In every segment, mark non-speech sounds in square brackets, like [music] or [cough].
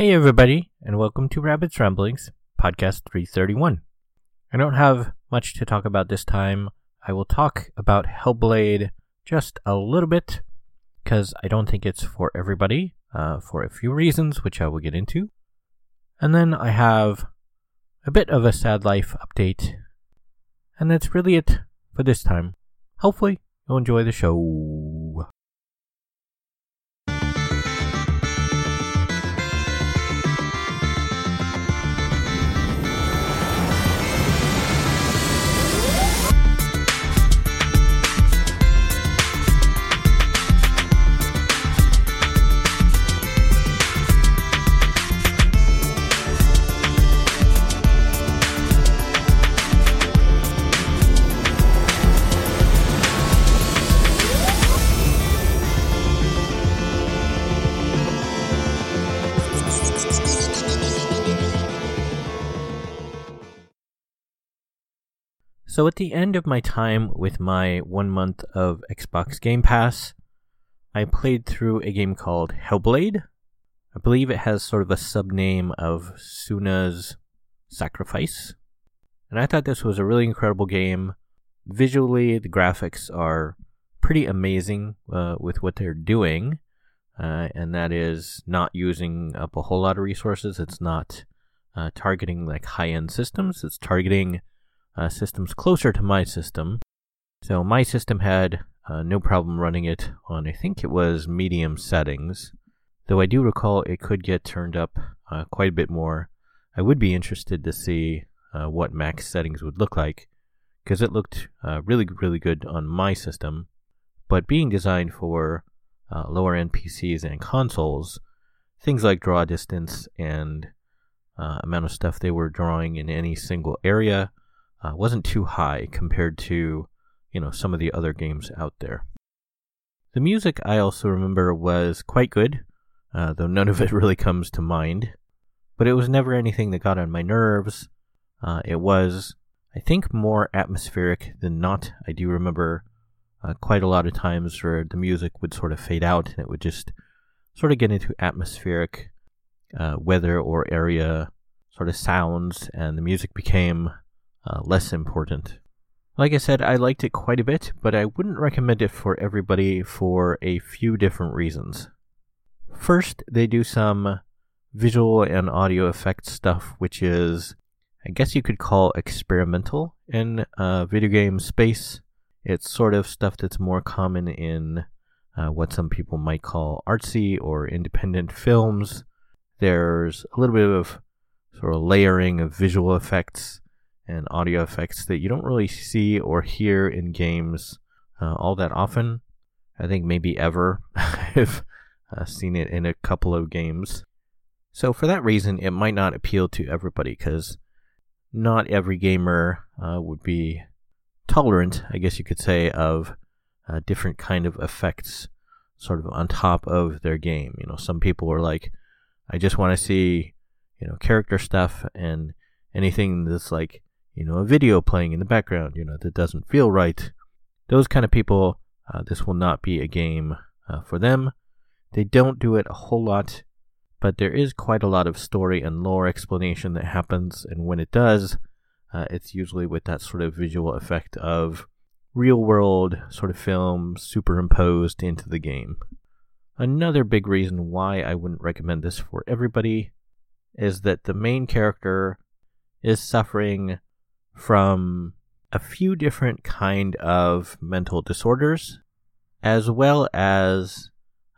Hey, everybody, and welcome to Rabbit's Ramblings, podcast 331. I don't have much to talk about this time. I will talk about Hellblade just a little bit, because I don't think it's for everybody, uh, for a few reasons, which I will get into. And then I have a bit of a sad life update. And that's really it for this time. Hopefully, you'll enjoy the show. So, at the end of my time with my one month of Xbox Game Pass, I played through a game called Hellblade. I believe it has sort of a sub name of Senua's Sacrifice. And I thought this was a really incredible game. Visually, the graphics are pretty amazing uh, with what they're doing. Uh, and that is not using up a whole lot of resources. It's not uh, targeting like high end systems, it's targeting uh, systems closer to my system. So my system had uh, no problem running it on, I think it was medium settings. Though I do recall it could get turned up uh, quite a bit more. I would be interested to see uh, what max settings would look like, because it looked uh, really, really good on my system. But being designed for uh, lower end PCs and consoles, things like draw distance and amount of stuff they were drawing in any single area uh, wasn't too high compared to you know some of the other games out there. The music I also remember was quite good, uh, though none of it really comes to mind. But it was never anything that got on my nerves. Uh, it was, I think, more atmospheric than not. I do remember uh, quite a lot of times where the music would sort of fade out and it would just sort of get into atmospheric uh, weather or area sort of sounds, and the music became uh, less important. Like I said, I liked it quite a bit, but I wouldn't recommend it for everybody for a few different reasons. First, they do some visual and audio effects stuff, which is, I guess you could call experimental in uh, video game space. It's sort of stuff that's more common in uh, what some people might call artsy or independent films. There's a little bit of sort of layering of visual effects and audio effects that you don't really see or hear in games uh, all that often. I think maybe ever. [laughs] I've uh, seen it in a couple of games. So, for that reason, it might not appeal to everybody because not every gamer uh, would be tolerant, I guess you could say, of uh, different kind of effects sort of on top of their game. You know, some people are like, I just want to see, you know, character stuff and anything that's like you know, a video playing in the background, you know, that doesn't feel right. Those kind of people, uh, this will not be a game uh, for them. They don't do it a whole lot, but there is quite a lot of story and lore explanation that happens, and when it does, uh, it's usually with that sort of visual effect of real world sort of film superimposed into the game. Another big reason why I wouldn't recommend this for everybody is that the main character is suffering from a few different kind of mental disorders, as well as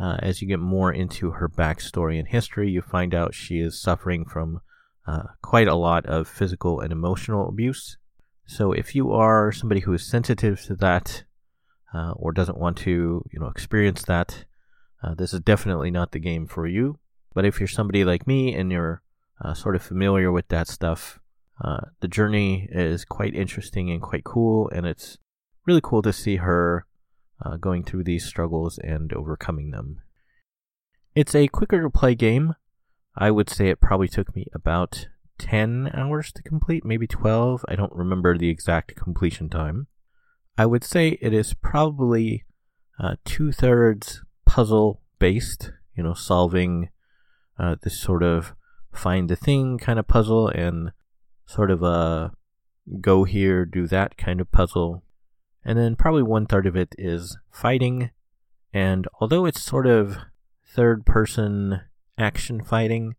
uh, as you get more into her backstory and history, you find out she is suffering from uh, quite a lot of physical and emotional abuse. So if you are somebody who is sensitive to that uh, or doesn't want to, you know, experience that, uh, this is definitely not the game for you. But if you're somebody like me and you're uh, sort of familiar with that stuff, uh, the journey is quite interesting and quite cool, and it's really cool to see her uh, going through these struggles and overcoming them. It's a quicker to play game. I would say it probably took me about 10 hours to complete, maybe 12. I don't remember the exact completion time. I would say it is probably uh, two thirds puzzle based, you know, solving uh, this sort of find the thing kind of puzzle and sort of a go here, do that kind of puzzle. And then probably one third of it is fighting. And although it's sort of third person action fighting,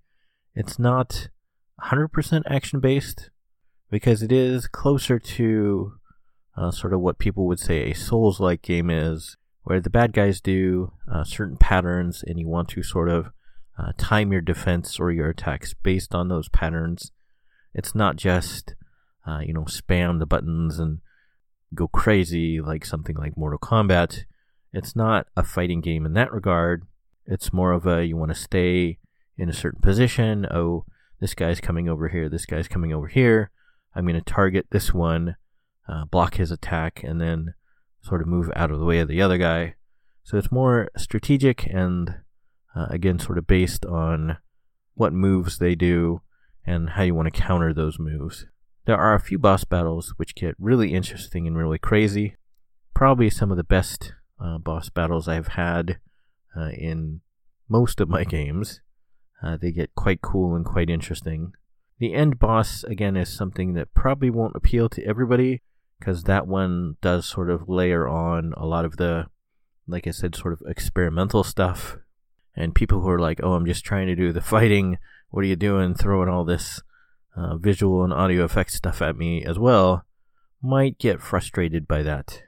it's not 100% action based because it is closer to uh, sort of what people would say a Souls like game is, where the bad guys do uh, certain patterns and you want to sort of uh, time your defense or your attacks based on those patterns. It's not just, uh, you know, spam the buttons and go crazy like something like Mortal Kombat. It's not a fighting game in that regard. It's more of a you want to stay in a certain position. Oh, this guy's coming over here. This guy's coming over here. I'm going to target this one, uh, block his attack, and then sort of move out of the way of the other guy. So it's more strategic and uh, again, sort of based on what moves they do and how you want to counter those moves. There are a few boss battles which get really interesting and really crazy. Probably some of the best uh, boss battles I've had uh, in most of my [laughs] games. Uh, they get quite cool and quite interesting. The end boss, again, is something that probably won't appeal to everybody because that one does sort of layer on a lot of the, like I said, sort of experimental stuff and people who are like, "Oh, I'm just trying to do the fighting. What are you doing? Throwing all this uh, visual and audio effects stuff at me as well," might get frustrated by that.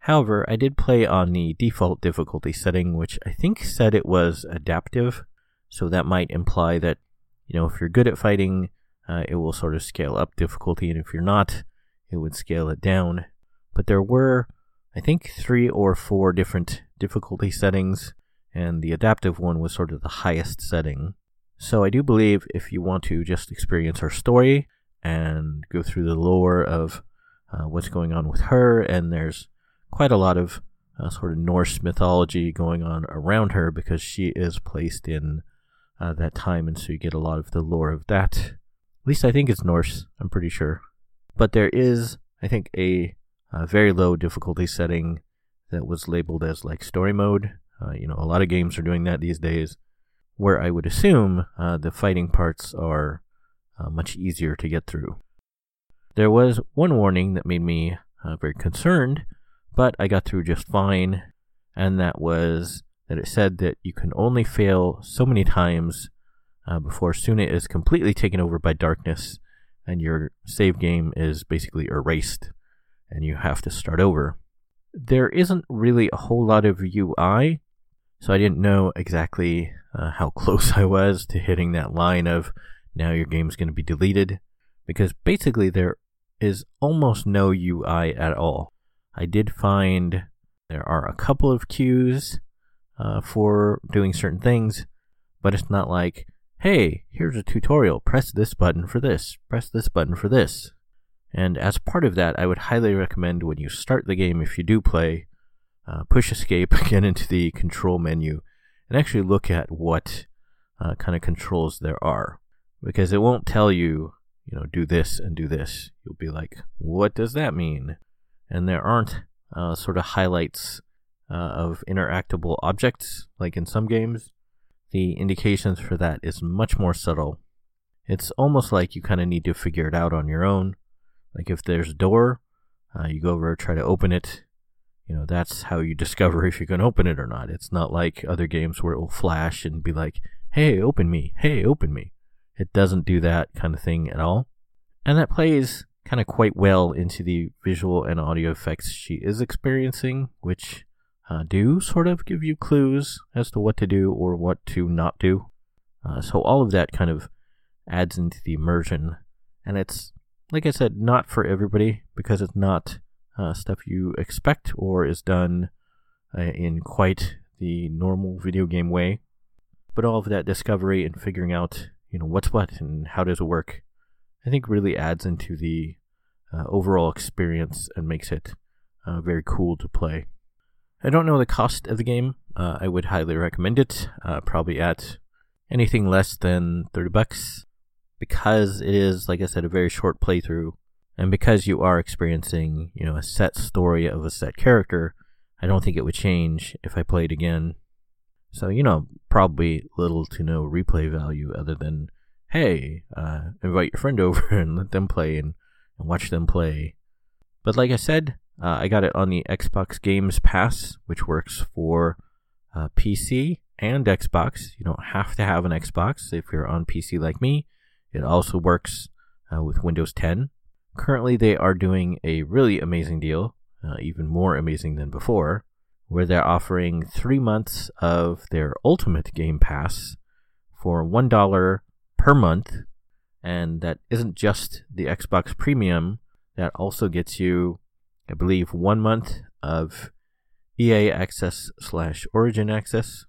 However, I did play on the default difficulty setting, which I think said it was adaptive, so that might imply that you know if you're good at fighting, uh, it will sort of scale up difficulty, and if you're not, it would scale it down. But there were, I think, three or four different difficulty settings and the adaptive one was sort of the highest setting. So I do believe if you want to just experience her story and go through the lore of uh, what's going on with her, and there's quite a lot of uh, sort of Norse mythology going on around her because she is placed in uh, that time, and so you get a lot of the lore of that. At least I think it's Norse, I'm pretty sure. But there is, I think, a, a very low difficulty setting that was labeled as like story mode, uh, you know, a lot of games are doing that these days, where I would assume uh, the fighting parts are uh, much easier to get through. There was one warning that made me uh, very concerned, but I got through just fine, and that was that it said that you can only fail so many times uh, before Senua is completely taken over by darkness, and your save game is basically erased, and you have to start over. There isn't really a whole lot of UI so I didn't know exactly uh, how [laughs] close I was to hitting that line of now your game's going to be deleted because basically there is almost no UI at all. I did find there are a couple of cues uh, for doing certain things, but it's not like, hey, here's a tutorial, press this button for this, press this button for this. And as part of that, I would highly recommend when you start the game, if you do play, uh, push escape, [laughs] get into the control menu, and actually look at what uh, kind of controls there are. Because it won't tell you, you know, do this and do this. You'll be like, what does that mean? And there aren't uh, sort of highlights uh, of interactable objects like in some games. The indications for that is much more subtle. It's almost like you kind of need to figure it out on your own. Like if there's a door, uh, you go over, try to open it, you know that's how you discover [laughs] if you can open it or not. It's not like other games where it will flash and be like hey open me. Hey open me. It doesn't do that kind of thing at all. And that plays kind of quite well into the visual and audio effects she is experiencing which uh, do sort of give you clues as to what to do or what to not do. Uh, so all of that kind of adds into the immersion. And it's like i said not for everybody because it's not uh, stuff you expect or is done uh, in quite the normal video game way. But all of that discovery and figuring out, you know, what's what and how does it work, I think really adds into the uh, overall experience and makes it uh, very cool to play. I don't know the cost of the game. Uh, I would highly recommend it, uh, probably at anything less than 30 bucks because it is, like I said, a very short playthrough and because you are experiencing, you know, a set story of a set character, I don't think it would change if I played again. So, you know, probably little to no replay value other than, hey, uh, invite your friend [laughs] over and let them play and, and watch them play. But like I said, uh, I got it on the Xbox Games Pass, which works for uh, PC and Xbox. You don't have to have an Xbox if you're on PC like me. It also works uh, with Windows 10. Currently, they are doing a really amazing deal, uh, even more amazing than before, where they're offering three months of their Ultimate Game Pass for $1 per month. And that isn't just the Xbox Premium, that also gets you, I believe, one month of EA Access slash Origin Access,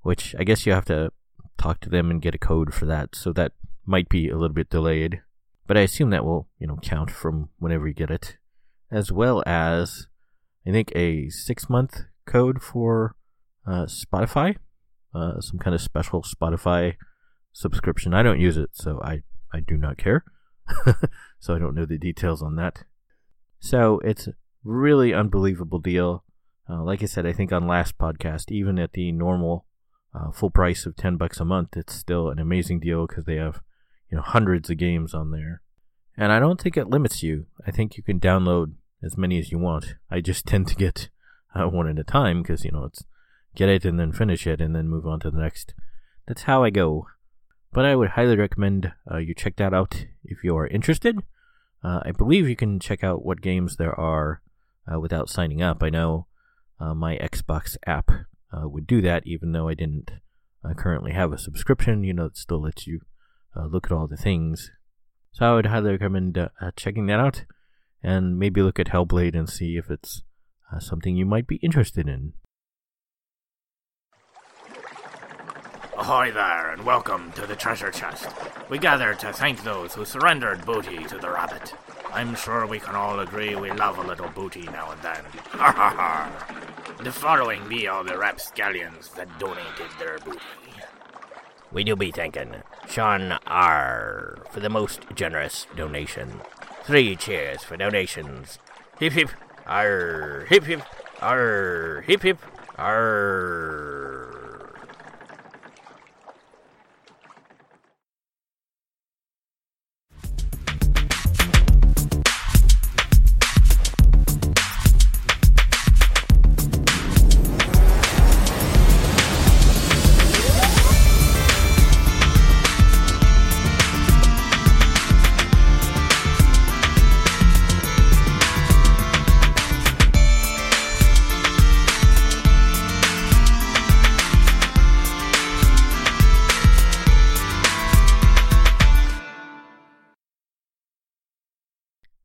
which I guess you have to talk to them and get a code for that. So that might be a little bit delayed, but I assume that will, you know, count from whenever you get it, as well as I think a six month code for uh, Spotify, uh, some kind of special Spotify subscription. I don't use it, so I I do not care, [laughs] so I don't know the details on that. So it's really unbelievable deal. Uh, like I said, I think on last podcast, even at the normal uh, full price of 10 bucks a month, it's still an amazing deal because they have, you know, hundreds of games on there. And I don't think it limits you. I think you can download as many as you want. I just [laughs] tend to get uh, one at a time because, you know, it's get it and then finish it and then move on to the next. That's how I go. But I would highly recommend uh, you check that out if you are interested. Uh, I believe you can check out what games there are uh, without signing up. I know uh, my Xbox app uh, would do that, even though I didn't currently have a subscription. You know, it still lets you uh, look at all the things. So I would highly recommend uh, uh, checking that out, and maybe look at Hellblade and see if it's something you might be interested in. Ahoy there, and welcome to the treasure chest. We gather to thank those who surrendered booty to the rabbit. I'm sure we can all agree we love a little booty now and then. Ha ha ha. The following be all the rapscallions that donated their booty. We do be thanking Sean R. for the most generous donation. Three cheers for donations. Hip hip, R. Hip hip, R. Hip hip, R.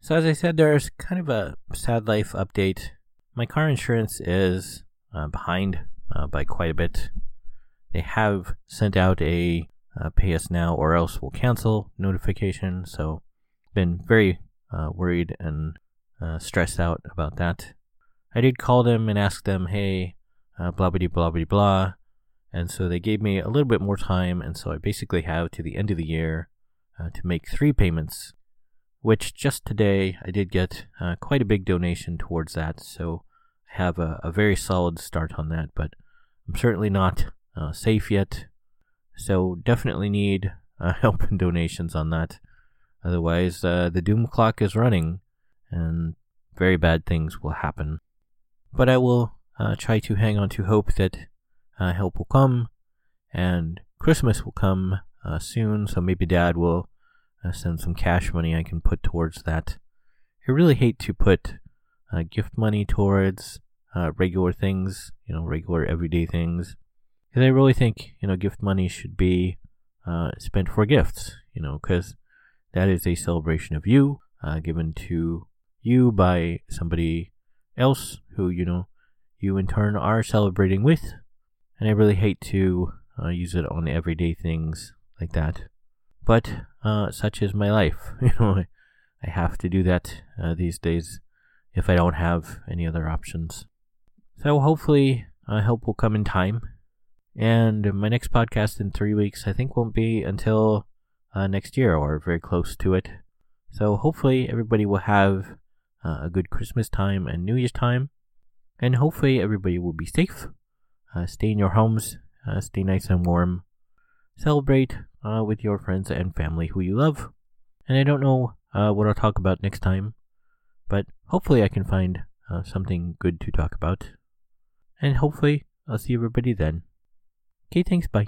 So, as I said, there's kind of a sad life update. My car insurance is uh, behind uh, by quite a bit. They have sent out a uh, pay us now or else we'll cancel notification, so been very uh, worried and uh, stressed out about that. I did call them and ask them, hey, uh, blah blah blah blah blah, and so they gave me a little bit more time, and so I basically have to the end of the year to make three payments which just today I did get uh, quite a big donation towards that, so I have a, a very solid start on that, but I'm certainly not uh, safe yet, so definitely need uh, [laughs] help and donations on that. Otherwise, uh, the doom clock is running, and very bad things will happen. But I will uh, try to hang on to hope that uh, help will come, and Christmas will come soon, so maybe Dad will uh, send some cash money I can put towards that. I really hate to put uh, gift money towards uh, regular things, you know, regular everyday things. Because I really think, you know, gift money should be uh, spent for gifts, you know, because that is a celebration of you, uh, given to you by somebody else who, you know, you in turn are celebrating with. And I really hate to uh, use it on everyday things like that. But uh, such is my life. [laughs] You know, I have to do that uh, these days if I don't have any other options. So hopefully, uh, help will come in time. And my next podcast in three weeks, I think, won't be until uh, next year or very close to it. So hopefully, everybody will have uh, a good Christmas time and New Year's time. And hopefully, everybody will be safe. Uh, stay in your homes stay nice and warm. Celebrate uh, with your friends and family who you love. And I don't know uh, what I'll talk about next time, but hopefully I can find uh, something good to talk about. And hopefully I'll see everybody then. Okay, thanks, bye.